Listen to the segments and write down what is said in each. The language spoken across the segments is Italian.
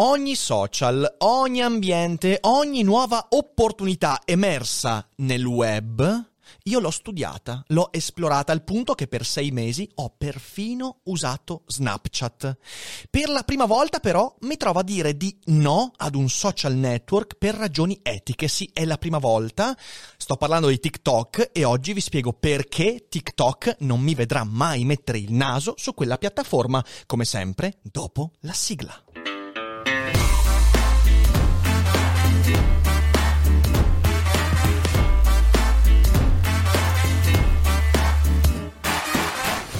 Ogni social, ogni ambiente, ogni nuova opportunità emersa nel web io l'ho studiata, l'ho esplorata al punto che per sei mesi ho perfino usato Snapchat. Per la prima volta però mi trovo a dire di no ad un social network per ragioni etiche. Sì, è la prima volta. Sto parlando di TikTok e oggi vi spiego perché TikTok non mi vedrà mai mettere il naso su quella piattaforma, come sempre, dopo la sigla.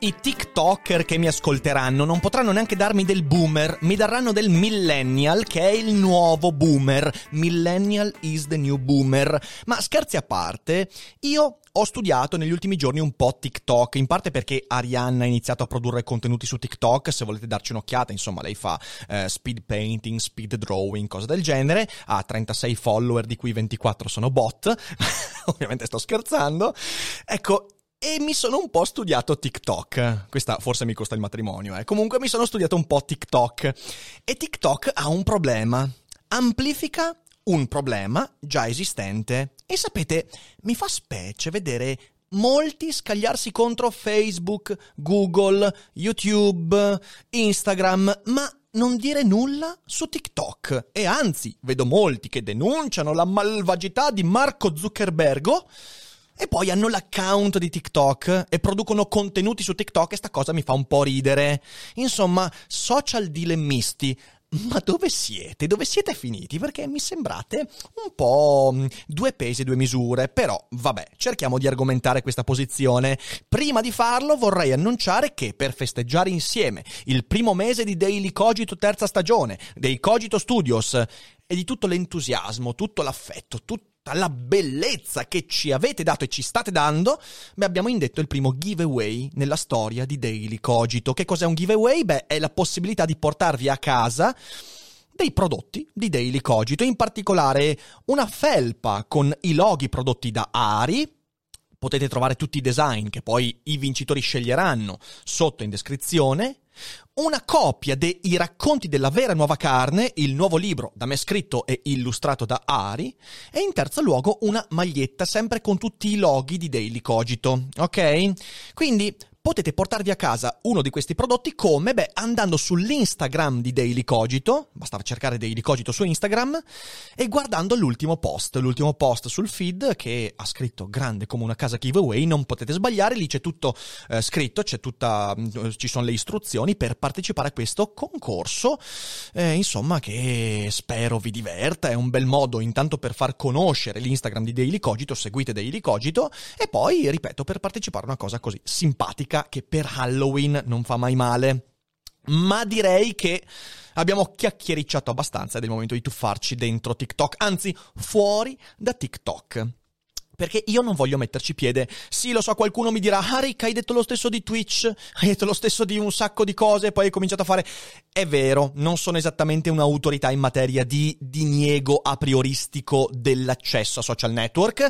I TikToker che mi ascolteranno non potranno neanche darmi del boomer, mi daranno del millennial che è il nuovo boomer. Millennial is the new boomer. Ma scherzi a parte, io ho studiato negli ultimi giorni un po' TikTok, in parte perché Arianna ha iniziato a produrre contenuti su TikTok, se volete darci un'occhiata, insomma, lei fa eh, speed painting, speed drawing, cose del genere, ha 36 follower di cui 24 sono bot, ovviamente sto scherzando. Ecco, e mi sono un po' studiato TikTok. Questa forse mi costa il matrimonio, eh. Comunque mi sono studiato un po' TikTok. E TikTok ha un problema. Amplifica un problema già esistente. E sapete, mi fa specie vedere molti scagliarsi contro Facebook, Google, YouTube, Instagram, ma non dire nulla su TikTok. E anzi, vedo molti che denunciano la malvagità di Marco Zuckerbergo e poi hanno l'account di TikTok e producono contenuti su TikTok e sta cosa mi fa un po' ridere. Insomma, social dilemmisti. Ma dove siete? Dove siete finiti? Perché mi sembrate un po' mm, due pesi, due misure. Però, vabbè, cerchiamo di argomentare questa posizione. Prima di farlo vorrei annunciare che per festeggiare insieme il primo mese di Daily Cogito terza stagione, dei Cogito Studios, e di tutto l'entusiasmo, tutto l'affetto, tutto la bellezza che ci avete dato e ci state dando, beh, abbiamo indetto il primo giveaway nella storia di Daily Cogito. Che cos'è un giveaway? Beh, è la possibilità di portarvi a casa dei prodotti di Daily Cogito, in particolare una felpa con i loghi prodotti da Ari. Potete trovare tutti i design che poi i vincitori sceglieranno sotto in descrizione una copia dei racconti della vera nuova carne, il nuovo libro da me scritto e illustrato da Ari, e in terzo luogo una maglietta sempre con tutti i loghi di Daily Cogito, ok? Quindi potete portarvi a casa uno di questi prodotti come? Beh, andando sull'Instagram di Daily Cogito, bastava cercare Daily Cogito su Instagram, e guardando l'ultimo post, l'ultimo post sul feed che ha scritto grande come una casa giveaway, non potete sbagliare, lì c'è tutto eh, scritto, c'è tutta, mm, ci sono le istruzioni per partecipare a questo concorso, eh, insomma che spero vi diverta, è un bel modo intanto per far conoscere l'Instagram di Daily Cogito, seguite Daily Cogito, e poi, ripeto, per partecipare a una cosa così simpatica che per Halloween non fa mai male. Ma direi che abbiamo chiacchiericciato abbastanza ed è il momento di tuffarci dentro TikTok, anzi fuori da TikTok. Perché io non voglio metterci piede. Sì, lo so, qualcuno mi dirà, ah Rick, hai detto lo stesso di Twitch, hai detto lo stesso di un sacco di cose, poi hai cominciato a fare... È vero, non sono esattamente un'autorità in materia di diniego a prioristico dell'accesso a social network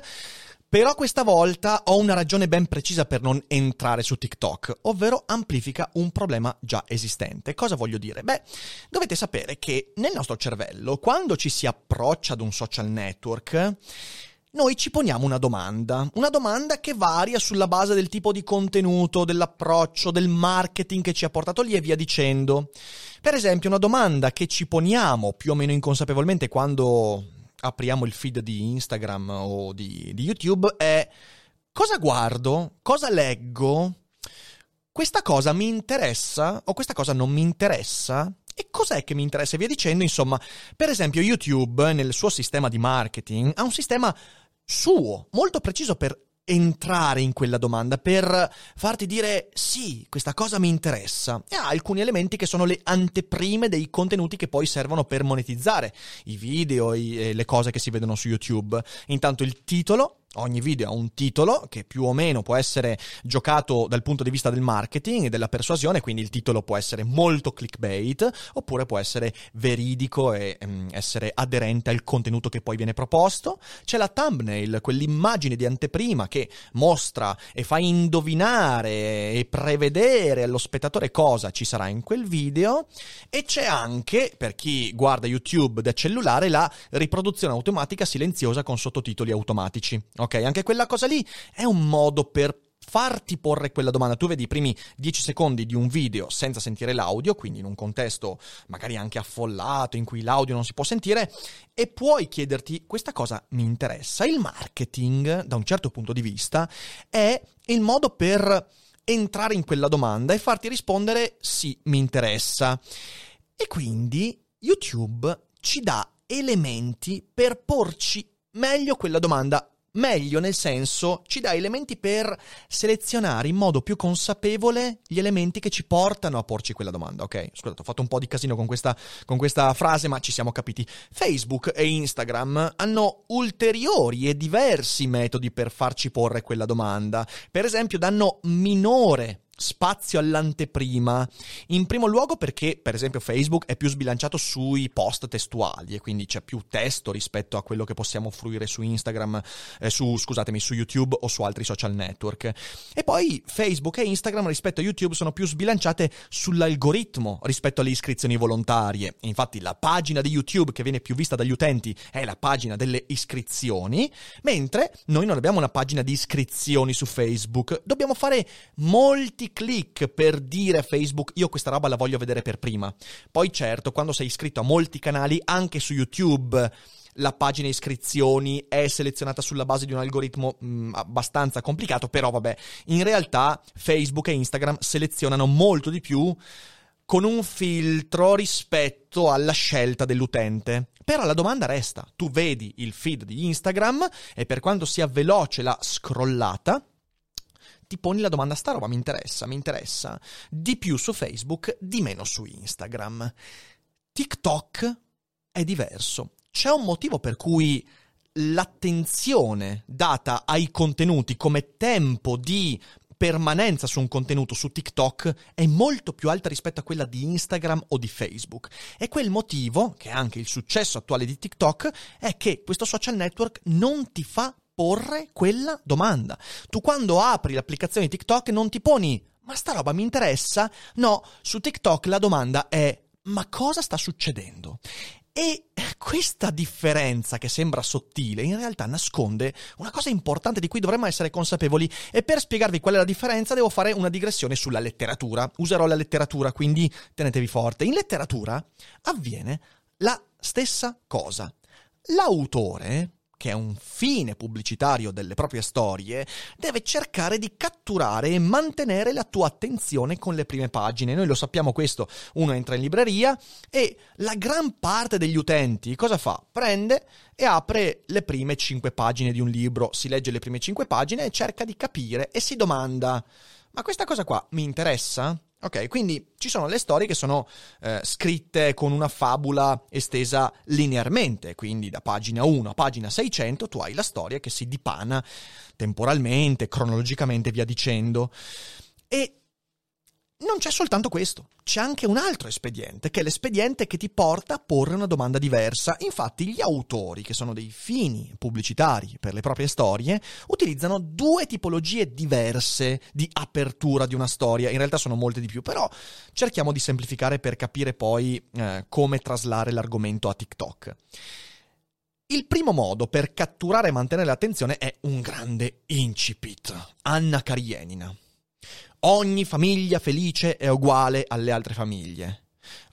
però questa volta ho una ragione ben precisa per non entrare su TikTok, ovvero amplifica un problema già esistente. Cosa voglio dire? Beh, dovete sapere che nel nostro cervello, quando ci si approccia ad un social network, noi ci poniamo una domanda, una domanda che varia sulla base del tipo di contenuto, dell'approccio, del marketing che ci ha portato lì e via dicendo. Per esempio, una domanda che ci poniamo più o meno inconsapevolmente quando apriamo il feed di Instagram o di, di YouTube è cosa guardo, cosa leggo, questa cosa mi interessa o questa cosa non mi interessa E cos'è che mi interessa? E via dicendo, insomma, per esempio YouTube nel suo sistema di marketing ha un sistema suo, molto preciso per entrare in quella domanda, per farti dire sì, questa cosa mi interessa. E ha alcuni elementi che sono le anteprime dei contenuti che poi servono per monetizzare i video e le cose che si vedono su YouTube. Intanto il titolo, Ogni video ha un titolo che più o meno può essere giocato dal punto di vista del marketing e della persuasione, quindi il titolo può essere molto clickbait oppure può essere veridico e um, essere aderente al contenuto che poi viene proposto. C'è la thumbnail, quell'immagine di anteprima che mostra e fa indovinare e prevedere allo spettatore cosa ci sarà in quel video e c'è anche, per chi guarda YouTube da cellulare, la riproduzione automatica silenziosa con sottotitoli automatici. Ok, anche quella cosa lì è un modo per farti porre quella domanda. Tu vedi i primi 10 secondi di un video senza sentire l'audio, quindi in un contesto magari anche affollato in cui l'audio non si può sentire e puoi chiederti questa cosa mi interessa. Il marketing, da un certo punto di vista, è il modo per entrare in quella domanda e farti rispondere sì, mi interessa. E quindi YouTube ci dà elementi per porci meglio quella domanda meglio nel senso ci dà elementi per selezionare in modo più consapevole gli elementi che ci portano a porci quella domanda. Ok, scusate, ho fatto un po' di casino con questa, con questa frase, ma ci siamo capiti. Facebook e Instagram hanno ulteriori e diversi metodi per farci porre quella domanda. Per esempio, danno minore spazio all'anteprima. In primo luogo perché, per esempio, Facebook è più sbilanciato sui post testuali e quindi c'è più testo rispetto a quello che possiamo fruire su Instagram, eh, su, scusatemi, su YouTube o su altri social network. E poi Facebook e Instagram rispetto a YouTube sono più sbilanciate sull'algoritmo rispetto alle iscrizioni volontarie. Infatti la pagina di YouTube che viene più vista dagli utenti è la pagina delle iscrizioni, mentre noi non abbiamo una pagina di iscrizioni su Facebook. Dobbiamo fare molti click per dire a Facebook io questa roba la voglio vedere per prima. Poi certo, quando sei iscritto a molti canali, anche su YouTube, la pagina iscrizioni è selezionata sulla base di un algoritmo mh, mm, abbastanza complicato, però vabbè, in realtà Facebook e Instagram selezionano molto di più con un filtro rispetto alla scelta dell'utente. Però la domanda resta, tu vedi il feed di Instagram e per quanto sia veloce la scrollata, ti poni la domanda sta roba mi interessa, mi interessa, di più su Facebook, di meno su Instagram. TikTok è diverso. C'è un motivo per cui l'attenzione data ai contenuti come tempo di permanenza su un contenuto su TikTok è molto più alta rispetto a quella di Instagram o di Facebook. E quel motivo, che è anche il successo attuale di TikTok, è che questo social network non ti fa porre quella domanda. Tu quando apri l'applicazione TikTok non ti poni ma sta roba mi interessa? No, su TikTok la domanda è ma cosa sta succedendo? E questa differenza che sembra sottile in realtà nasconde una cosa importante di cui dovremmo essere consapevoli e per spiegarvi qual è la differenza devo fare una digressione sulla letteratura. Userò la letteratura, quindi tenetevi forte. In letteratura avviene la stessa cosa. L'autore che è un fine pubblicitario delle proprie storie, deve cercare di catturare e mantenere la tua attenzione con le prime pagine. Noi lo sappiamo questo, uno entra in libreria e la gran parte degli utenti cosa fa? Prende e apre le prime cinque pagine di un libro, si legge le prime cinque pagine e cerca di capire e si domanda ma questa cosa qua mi interessa? Ok, quindi ci sono le storie che sono eh, scritte con una fabula estesa linearmente, quindi da pagina 1 a pagina 600 tu hai la storia che si dipana temporalmente, cronologicamente, via dicendo. E non c'è soltanto questo, c'è anche un altro espediente, che è l'espediente che ti porta a porre una domanda diversa. Infatti gli autori, che sono dei fini pubblicitari per le proprie storie, utilizzano due tipologie diverse di apertura di una storia. In realtà sono molte di più, però cerchiamo di semplificare per capire poi eh, come traslare l'argomento a TikTok. Il primo modo per catturare e mantenere l'attenzione è un grande incipit. Anna Karenina. Ogni famiglia felice è uguale alle altre famiglie.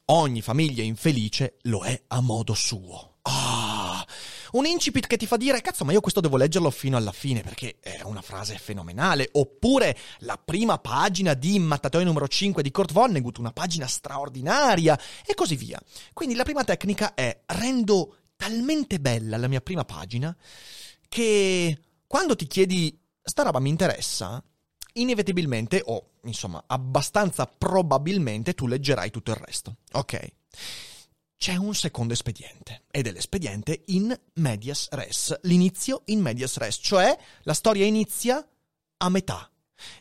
Ogni famiglia infelice lo è a modo suo. Ah, Un incipit che ti fa dire, cazzo, ma io questo devo leggerlo fino alla fine perché è una frase fenomenale. Oppure la prima pagina di Mattatoio numero 5 di Kurt Vonnegut, una pagina straordinaria e così via. Quindi la prima tecnica è rendo talmente bella la mia prima pagina che quando ti chiedi sta roba mi interessa, inevitabilmente o insomma abbastanza probabilmente tu leggerai tutto il resto. Ok? C'è un secondo espediente ed è l'espediente in medias res, l'inizio in medias res, cioè la storia inizia a metà.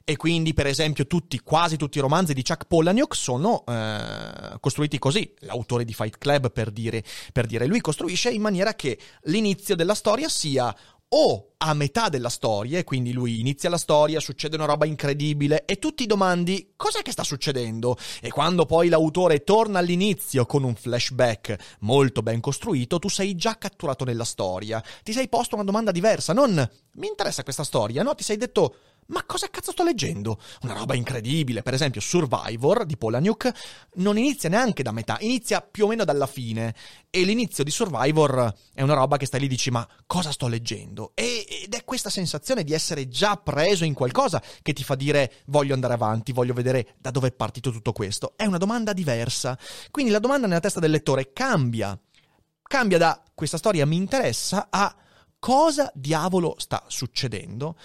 E quindi, per esempio, tutti, quasi tutti i romanzi di Chuck Palahniuk sono eh, costruiti così. L'autore di Fight Club, per dire, per dire, lui costruisce in maniera che l'inizio della storia sia o a metà della storia, e quindi lui inizia la storia, succede una roba incredibile e tu ti domandi cos'è che sta succedendo? E quando poi l'autore torna all'inizio con un flashback molto ben costruito, tu sei già catturato nella storia. Ti sei posto una domanda diversa, non mi interessa questa storia, no? Ti sei detto ma cosa cazzo sto leggendo? Una roba incredibile. Per esempio, Survivor di Polaniuk non inizia neanche da metà, inizia più o meno dalla fine. E l'inizio di Survivor è una roba che stai lì e dici: Ma cosa sto leggendo? E, ed è questa sensazione di essere già preso in qualcosa che ti fa dire: Voglio andare avanti, voglio vedere da dove è partito tutto questo. È una domanda diversa. Quindi la domanda nella testa del lettore cambia. Cambia da questa storia mi interessa a cosa diavolo sta succedendo.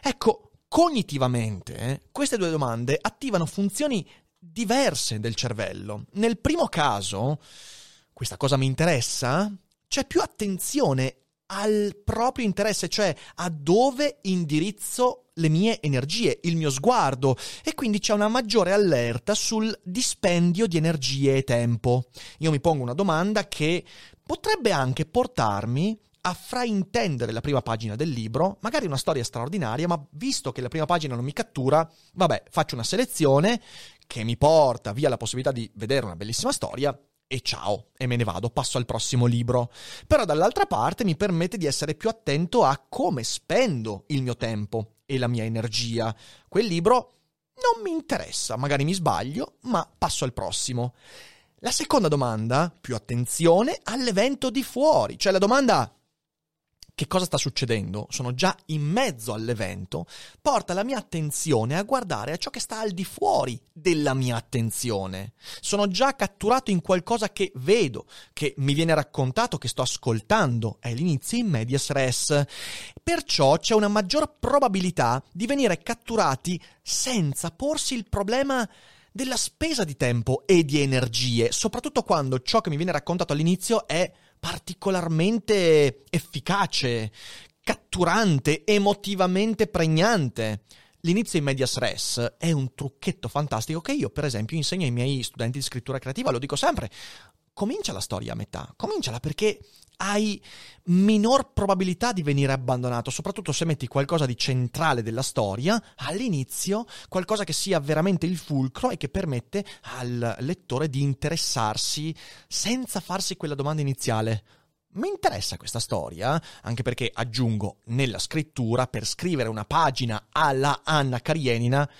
Ecco, cognitivamente queste due domande attivano funzioni diverse del cervello. Nel primo caso, questa cosa mi interessa, c'è più attenzione al proprio interesse, cioè a dove indirizzo le mie energie, il mio sguardo e quindi c'è una maggiore allerta sul dispendio di energie e tempo. Io mi pongo una domanda che potrebbe anche portarmi a fraintendere la prima pagina del libro, magari una storia straordinaria, ma visto che la prima pagina non mi cattura, vabbè, faccio una selezione che mi porta via la possibilità di vedere una bellissima storia e ciao, e me ne vado, passo al prossimo libro. Però dall'altra parte mi permette di essere più attento a come spendo il mio tempo e la mia energia. Quel libro non mi interessa, magari mi sbaglio, ma passo al prossimo. La seconda domanda, più attenzione all'evento di fuori, cioè la domanda che cosa sta succedendo, sono già in mezzo all'evento, porta la mia attenzione a guardare a ciò che sta al di fuori della mia attenzione. Sono già catturato in qualcosa che vedo, che mi viene raccontato, che sto ascoltando. È l'inizio in medias res. Perciò c'è una maggior probabilità di venire catturati senza porsi il problema della spesa di tempo e di energie, soprattutto quando ciò che mi viene raccontato all'inizio è particolarmente efficace, catturante, emotivamente pregnante. L'inizio in medias res è un trucchetto fantastico che io, per esempio, insegno ai miei studenti di scrittura creativa, lo dico sempre. Comincia la storia a metà, cominciala perché hai minor probabilità di venire abbandonato, soprattutto se metti qualcosa di centrale della storia all'inizio, qualcosa che sia veramente il fulcro e che permette al lettore di interessarsi senza farsi quella domanda iniziale. Mi interessa questa storia, anche perché aggiungo nella scrittura, per scrivere una pagina alla Anna Karenina,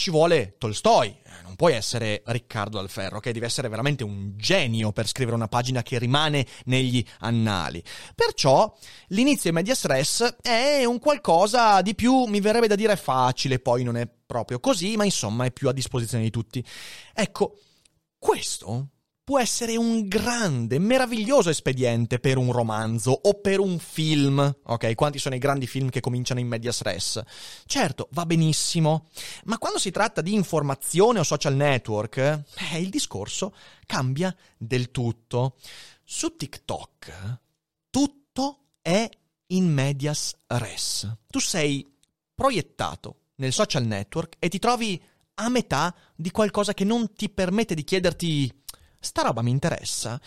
ci vuole Tolstoi, eh, non puoi essere Riccardo Alferro, che devi essere veramente un genio per scrivere una pagina che rimane negli annali. Perciò l'inizio in media stress è un qualcosa di più, mi verrebbe da dire facile, poi non è proprio così, ma insomma è più a disposizione di tutti. Ecco, questo può essere un grande, meraviglioso espediente per un romanzo o per un film. Ok, quanti sono i grandi film che cominciano in medias res? Certo, va benissimo, ma quando si tratta di informazione o social network, eh, il discorso cambia del tutto. Su TikTok tutto è in medias res. Tu sei proiettato nel social network e ti trovi a metà di qualcosa che non ti permette di chiederti sta roba mi interessa.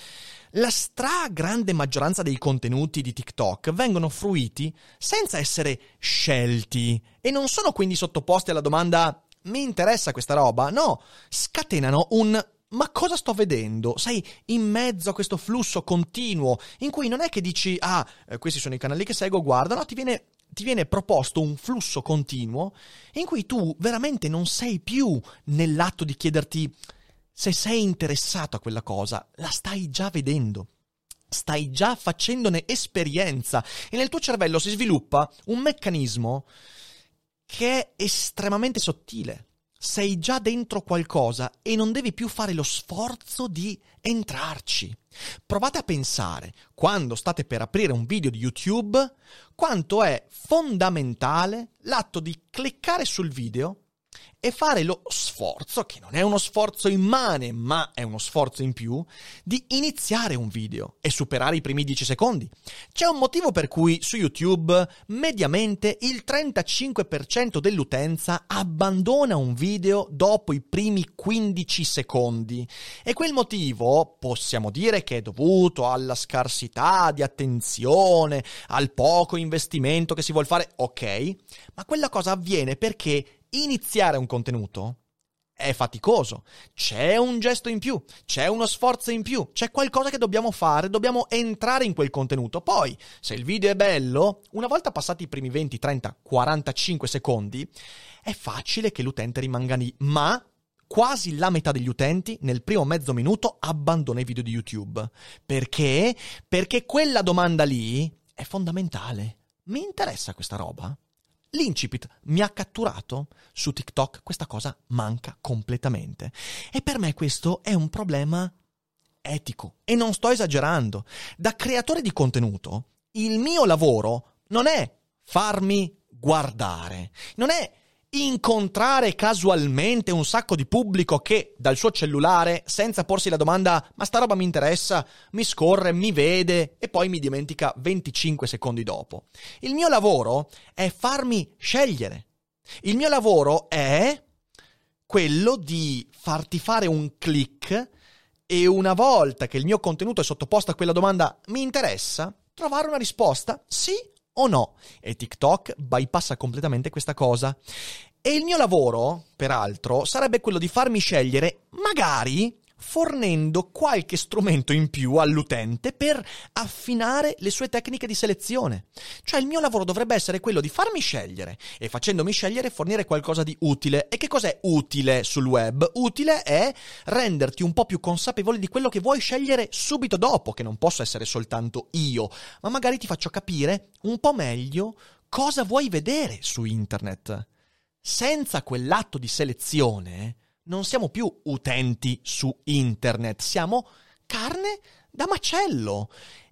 La stragrande maggioranza dei contenuti di TikTok vengono fruiti senza essere scelti e non sono quindi sottoposti alla domanda mi interessa questa roba? No, scatenano un ma cosa sto vedendo? Sei in mezzo a questo flusso continuo in cui non è che dici ah, eh, questi sono i canali che seguo, guarda, no, ti viene ti viene proposto un flusso continuo in cui tu veramente non sei più nell'atto di chiederti se sei interessato a quella cosa, la stai già vedendo. stai già facendone esperienza e nel tuo cervello si sviluppa un meccanismo che è estremamente sottile. Sei già dentro qualcosa e non devi più fare lo sforzo di entrarci. Provate a pensare, quando state per aprire un video di YouTube, quanto è fondamentale l'atto di cliccare sul video e fare lo sforzo, che non è uno sforzo immane, ma è uno sforzo in più, di iniziare un video e superare i primi 10 secondi. C'è un motivo per cui su YouTube mediamente il 35% dell'utenza abbandona un video dopo i primi 15 secondi. E quel motivo possiamo dire che è dovuto alla scarsità di attenzione, al poco investimento che si vuole fare, ok, ma quella cosa avviene perché iniziare un contenuto è faticoso, c'è un gesto in più, c'è uno sforzo in più, c'è qualcosa che dobbiamo fare, dobbiamo entrare in quel contenuto. Poi, se il video è bello, una volta passati i primi 20, 30, 45 secondi, è facile che l'utente rimanga lì, ma quasi la metà degli utenti nel primo mezzo minuto abbandona i video di YouTube. Perché? Perché quella domanda lì è fondamentale. Mi interessa questa roba? L'incipit mi ha catturato? Su TikTok questa cosa manca completamente. E per me questo è un problema etico. E non sto esagerando. Da creatore di contenuto, il mio lavoro non è farmi guardare, non è incontrare casualmente un sacco di pubblico che dal suo cellulare, senza porsi la domanda ma sta roba mi interessa, mi scorre, mi vede e poi mi dimentica 25 secondi dopo. Il mio lavoro è farmi scegliere. Il mio lavoro è quello di farti fare un click e una volta che il mio contenuto è sottoposto a quella domanda mi interessa, trovare una risposta sì o no? E TikTok bypassa completamente questa cosa. E il mio lavoro, peraltro, sarebbe quello di farmi scegliere, magari fornendo qualche strumento in più all'utente per affinare le sue tecniche di selezione. Cioè il mio lavoro dovrebbe essere quello di farmi scegliere e facendomi scegliere fornire qualcosa di utile. E che cos'è utile sul web? Utile è renderti un po' più consapevole di quello che vuoi scegliere subito dopo, che non posso essere soltanto io, ma magari ti faccio capire un po' meglio cosa vuoi vedere su internet. Senza quell'atto di selezione, non siamo più utenti su internet, siamo carne da macello.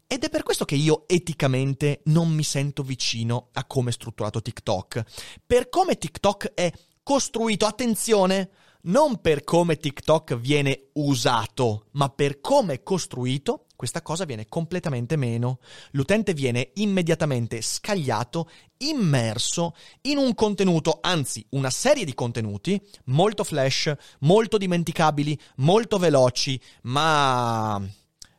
Ed è per questo che io eticamente non mi sento vicino a come è strutturato TikTok. Per come TikTok è costruito, attenzione, non per come TikTok viene usato, ma per come è costruito, questa cosa viene completamente meno. L'utente viene immediatamente scagliato, immerso in un contenuto, anzi una serie di contenuti molto flash, molto dimenticabili, molto veloci, ma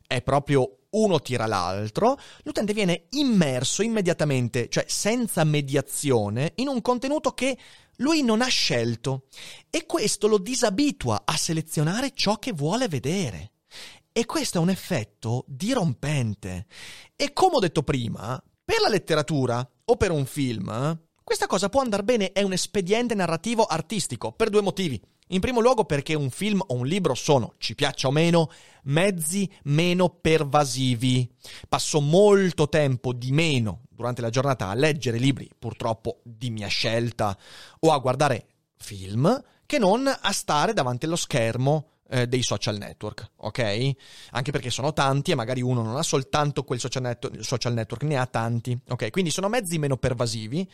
è proprio uno tira l'altro, l'utente viene immerso immediatamente, cioè senza mediazione, in un contenuto che lui non ha scelto e questo lo disabitua a selezionare ciò che vuole vedere. E questo è un effetto dirompente. E come ho detto prima, per la letteratura o per un film, questa cosa può andare bene, è un espediente narrativo artistico, per due motivi. In primo luogo perché un film o un libro sono, ci piaccia o meno, mezzi meno pervasivi. Passo molto tempo di meno durante la giornata a leggere libri, purtroppo di mia scelta, o a guardare film, che non a stare davanti allo schermo eh, dei social network, ok? Anche perché sono tanti e magari uno non ha soltanto quel social, net- social network, ne ha tanti, ok? Quindi sono mezzi meno pervasivi.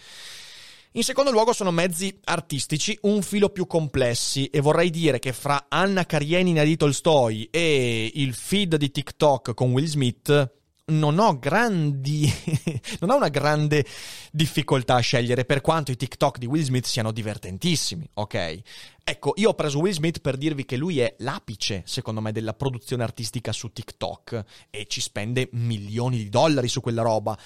In secondo luogo sono mezzi artistici un filo più complessi e vorrei dire che fra Anna Karenina di Tolstoi e il feed di TikTok con Will Smith non ho grandi. non ho una grande difficoltà a scegliere, per quanto i TikTok di Will Smith siano divertentissimi, ok? Ecco, io ho preso Will Smith per dirvi che lui è l'apice, secondo me, della produzione artistica su TikTok e ci spende milioni di dollari su quella roba.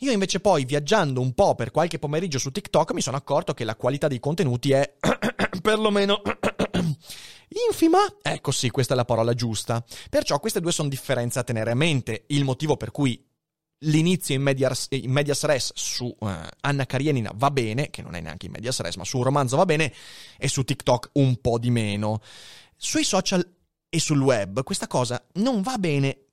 Io invece poi, viaggiando un po' per qualche pomeriggio su TikTok, mi sono accorto che la qualità dei contenuti è perlomeno Infima? Ecco sì, questa è la parola giusta. Perciò queste due sono differenze a tenere a mente. Il motivo per cui l'inizio in medias, in medias res su uh, Anna Karenina va bene, che non è neanche in medias res, ma su un romanzo va bene, e su TikTok un po' di meno. Sui social e sul web questa cosa non va bene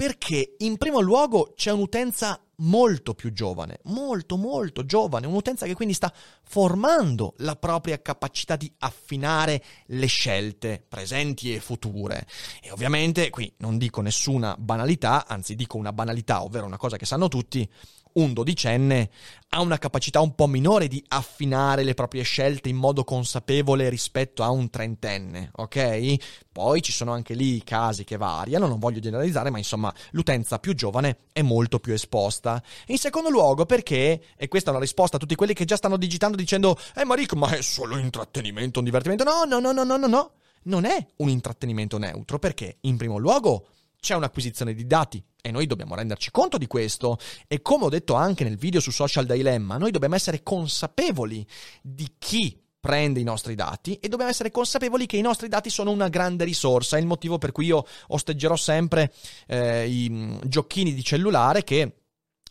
Perché in primo luogo c'è un'utenza molto più giovane, molto molto giovane, un'utenza che quindi sta formando la propria capacità di affinare le scelte presenti e future. E ovviamente qui non dico nessuna banalità, anzi dico una banalità, ovvero una cosa che sanno tutti, un dodicenne ha una capacità un po' minore di affinare le proprie scelte in modo consapevole rispetto a un trentenne, ok? Poi ci sono anche lì casi che variano, non voglio generalizzare, ma insomma l'utenza più giovane è molto più esposta. In secondo luogo perché, e questa è una risposta a tutti quelli che già stanno digitando dicendo eh Marico, ma è solo intrattenimento, un divertimento. No, no, no, no, no, no. Non è un intrattenimento neutro perché, in primo luogo, c'è un'acquisizione di dati e noi dobbiamo renderci conto di questo. E come ho detto anche nel video su Social Dilemma, noi dobbiamo essere consapevoli di chi prende i nostri dati e dobbiamo essere consapevoli che i nostri dati sono una grande risorsa. È il motivo per cui io osteggerò sempre eh, i mm, giochini di cellulare che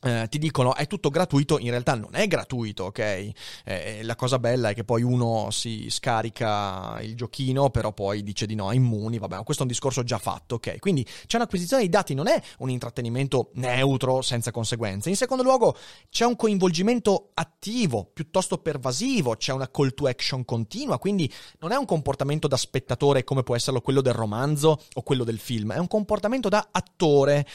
eh, ti dicono è tutto gratuito, in realtà non è gratuito, ok? Eh, la cosa bella è che poi uno si scarica il giochino, però poi dice di no, è immuni, vabbè, questo è un discorso già fatto, ok? Quindi c'è un'acquisizione di dati, non è un intrattenimento neutro, senza conseguenze. In secondo luogo c'è un coinvolgimento attivo, piuttosto pervasivo, c'è una call to action continua, quindi non è un comportamento da spettatore come può esserlo quello del romanzo o quello del film, è un comportamento da attore.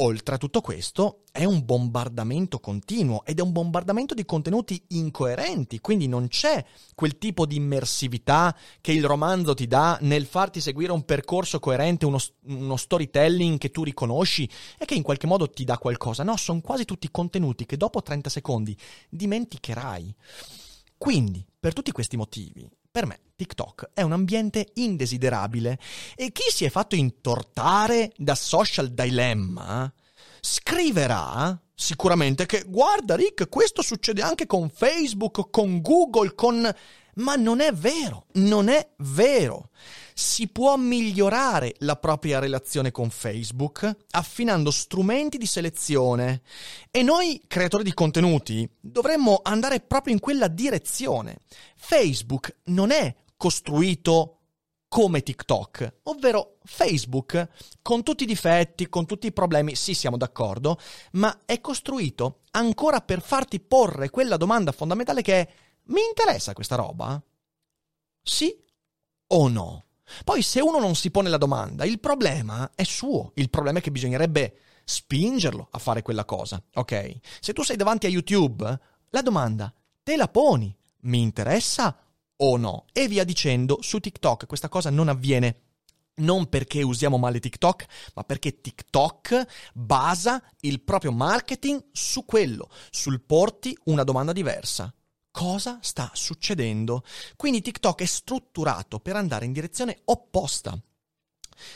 Oltre a tutto questo, è un bombardamento continuo ed è un bombardamento di contenuti incoerenti, quindi non c'è quel tipo di immersività che il romanzo ti dà nel farti seguire un percorso coerente, uno, uno storytelling che tu riconosci e che in qualche modo ti dà qualcosa. No, sono quasi tutti contenuti che dopo 30 secondi dimenticherai. Quindi, per tutti questi motivi, per me TikTok è un ambiente indesiderabile. E chi si è fatto intortare da social dilemma scriverà sicuramente che guarda Rick, questo succede anche con Facebook, con Google, con... Ma non è vero, non è vero si può migliorare la propria relazione con Facebook affinando strumenti di selezione e noi creatori di contenuti dovremmo andare proprio in quella direzione. Facebook non è costruito come TikTok, ovvero Facebook, con tutti i difetti, con tutti i problemi, sì siamo d'accordo, ma è costruito ancora per farti porre quella domanda fondamentale che è mi interessa questa roba? Sì o no? Poi se uno non si pone la domanda, il problema è suo, il problema è che bisognerebbe spingerlo a fare quella cosa, ok? Se tu sei davanti a YouTube, la domanda te la poni, mi interessa o no? E via dicendo, su TikTok questa cosa non avviene non perché usiamo male TikTok, ma perché TikTok basa il proprio marketing su quello, sul porti una domanda diversa cosa sta succedendo. Quindi TikTok è strutturato per andare in direzione opposta.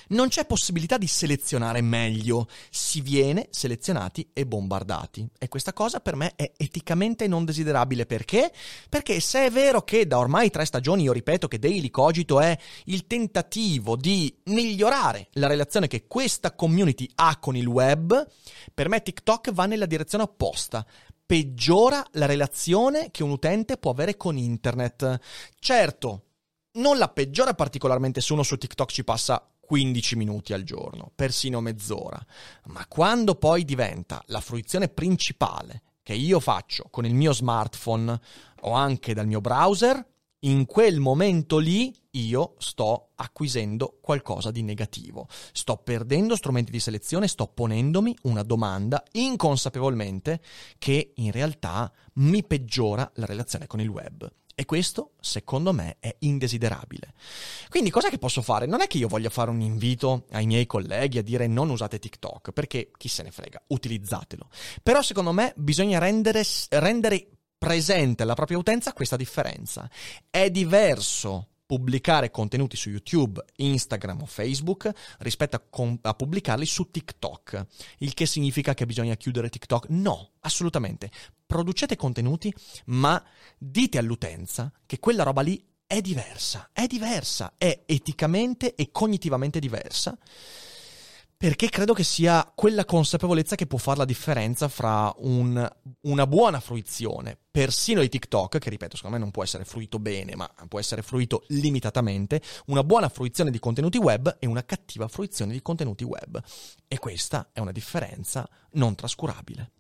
Non c'è possibilità di selezionare meglio, si viene selezionati e bombardati. E questa cosa per me è eticamente non desiderabile. Perché? Perché se è vero che da ormai tre stagioni io ripeto che Daily Cogito è il tentativo di migliorare la relazione che questa community ha con il web, per me TikTok va nella direzione opposta peggiora la relazione che un utente può avere con internet. Certo, non la peggiora particolarmente se uno su TikTok ci passa 15 minuti al giorno, persino mezz'ora, ma quando poi diventa la fruizione principale che io faccio con il mio smartphone o anche dal mio browser, in quel momento lì io sto acquisendo qualcosa di negativo. Sto perdendo strumenti di selezione, sto ponendomi una domanda inconsapevolmente che in realtà mi peggiora la relazione con il web. E questo, secondo me, è indesiderabile. Quindi, cosa che posso fare? Non è che io voglia fare un invito ai miei colleghi a dire non usate TikTok, perché chi se ne frega, utilizzatelo. Però, secondo me, bisogna rendere, rendere presente alla propria utenza questa differenza. È diverso pubblicare contenuti su YouTube, Instagram o Facebook rispetto a, com- a, pubblicarli su TikTok. Il che significa che bisogna chiudere TikTok? No, assolutamente. Producete contenuti, ma dite all'utenza che quella roba lì è diversa, è diversa, è eticamente e cognitivamente diversa perché credo che sia quella consapevolezza che può fare la differenza fra un, una buona fruizione, persino di TikTok, che ripeto, secondo me non può essere fruito bene, ma può essere fruito limitatamente, una buona fruizione di contenuti web e una cattiva fruizione di contenuti web. E questa è una differenza non trascurabile.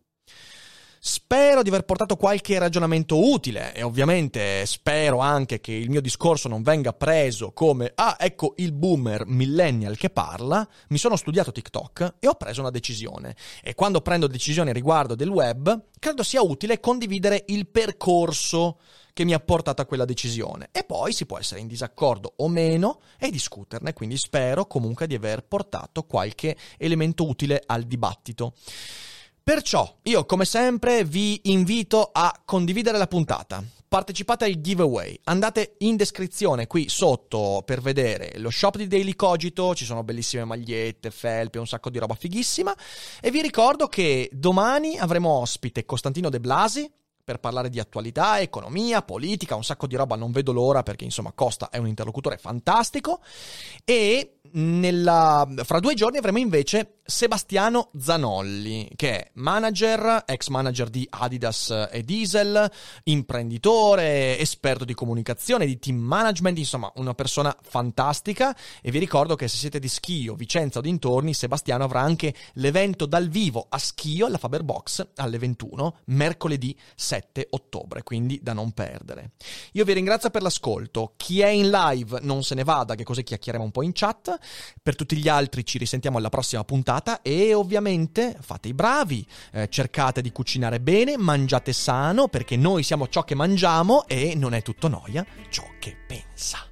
Spero di aver portato qualche ragionamento utile e ovviamente spero anche che il mio discorso non venga preso come ah ecco il boomer millennial che parla, mi sono studiato TikTok e ho preso una decisione e quando prendo decisioni riguardo del web credo sia utile condividere il percorso che mi ha portato a quella decisione e poi si può essere in disaccordo o meno e discuterne, quindi spero comunque di aver portato qualche elemento utile al dibattito. Perciò io come sempre vi invito a condividere la puntata. Partecipate al giveaway, andate in descrizione qui sotto per vedere lo shop di Daily Cogito, ci sono bellissime magliette, felpe, un sacco di roba fighissima. E vi ricordo che domani avremo ospite Costantino De Blasi, per parlare di attualità, economia, politica, un sacco di roba, non vedo l'ora perché insomma Costa è un interlocutore fantastico. E nella... fra due giorni avremo invece Sebastiano Zanolli, che è manager, ex manager di Adidas e Diesel, imprenditore, esperto di comunicazione, di team management, insomma una persona fantastica. E vi ricordo che se siete di Schio, Vicenza o dintorni, Sebastiano avrà anche l'evento dal vivo a Schio alla Faber Box alle 21, mercoledì 7 ottobre, quindi da non perdere. Io vi ringrazio per l'ascolto, chi è in live non se ne vada, che così chiacchieriamo un po' in chat, per tutti gli altri ci risentiamo alla prossima puntata e ovviamente fate i bravi, eh, cercate di cucinare bene, mangiate sano perché noi siamo ciò che mangiamo e non è tutto noia ciò che pensa.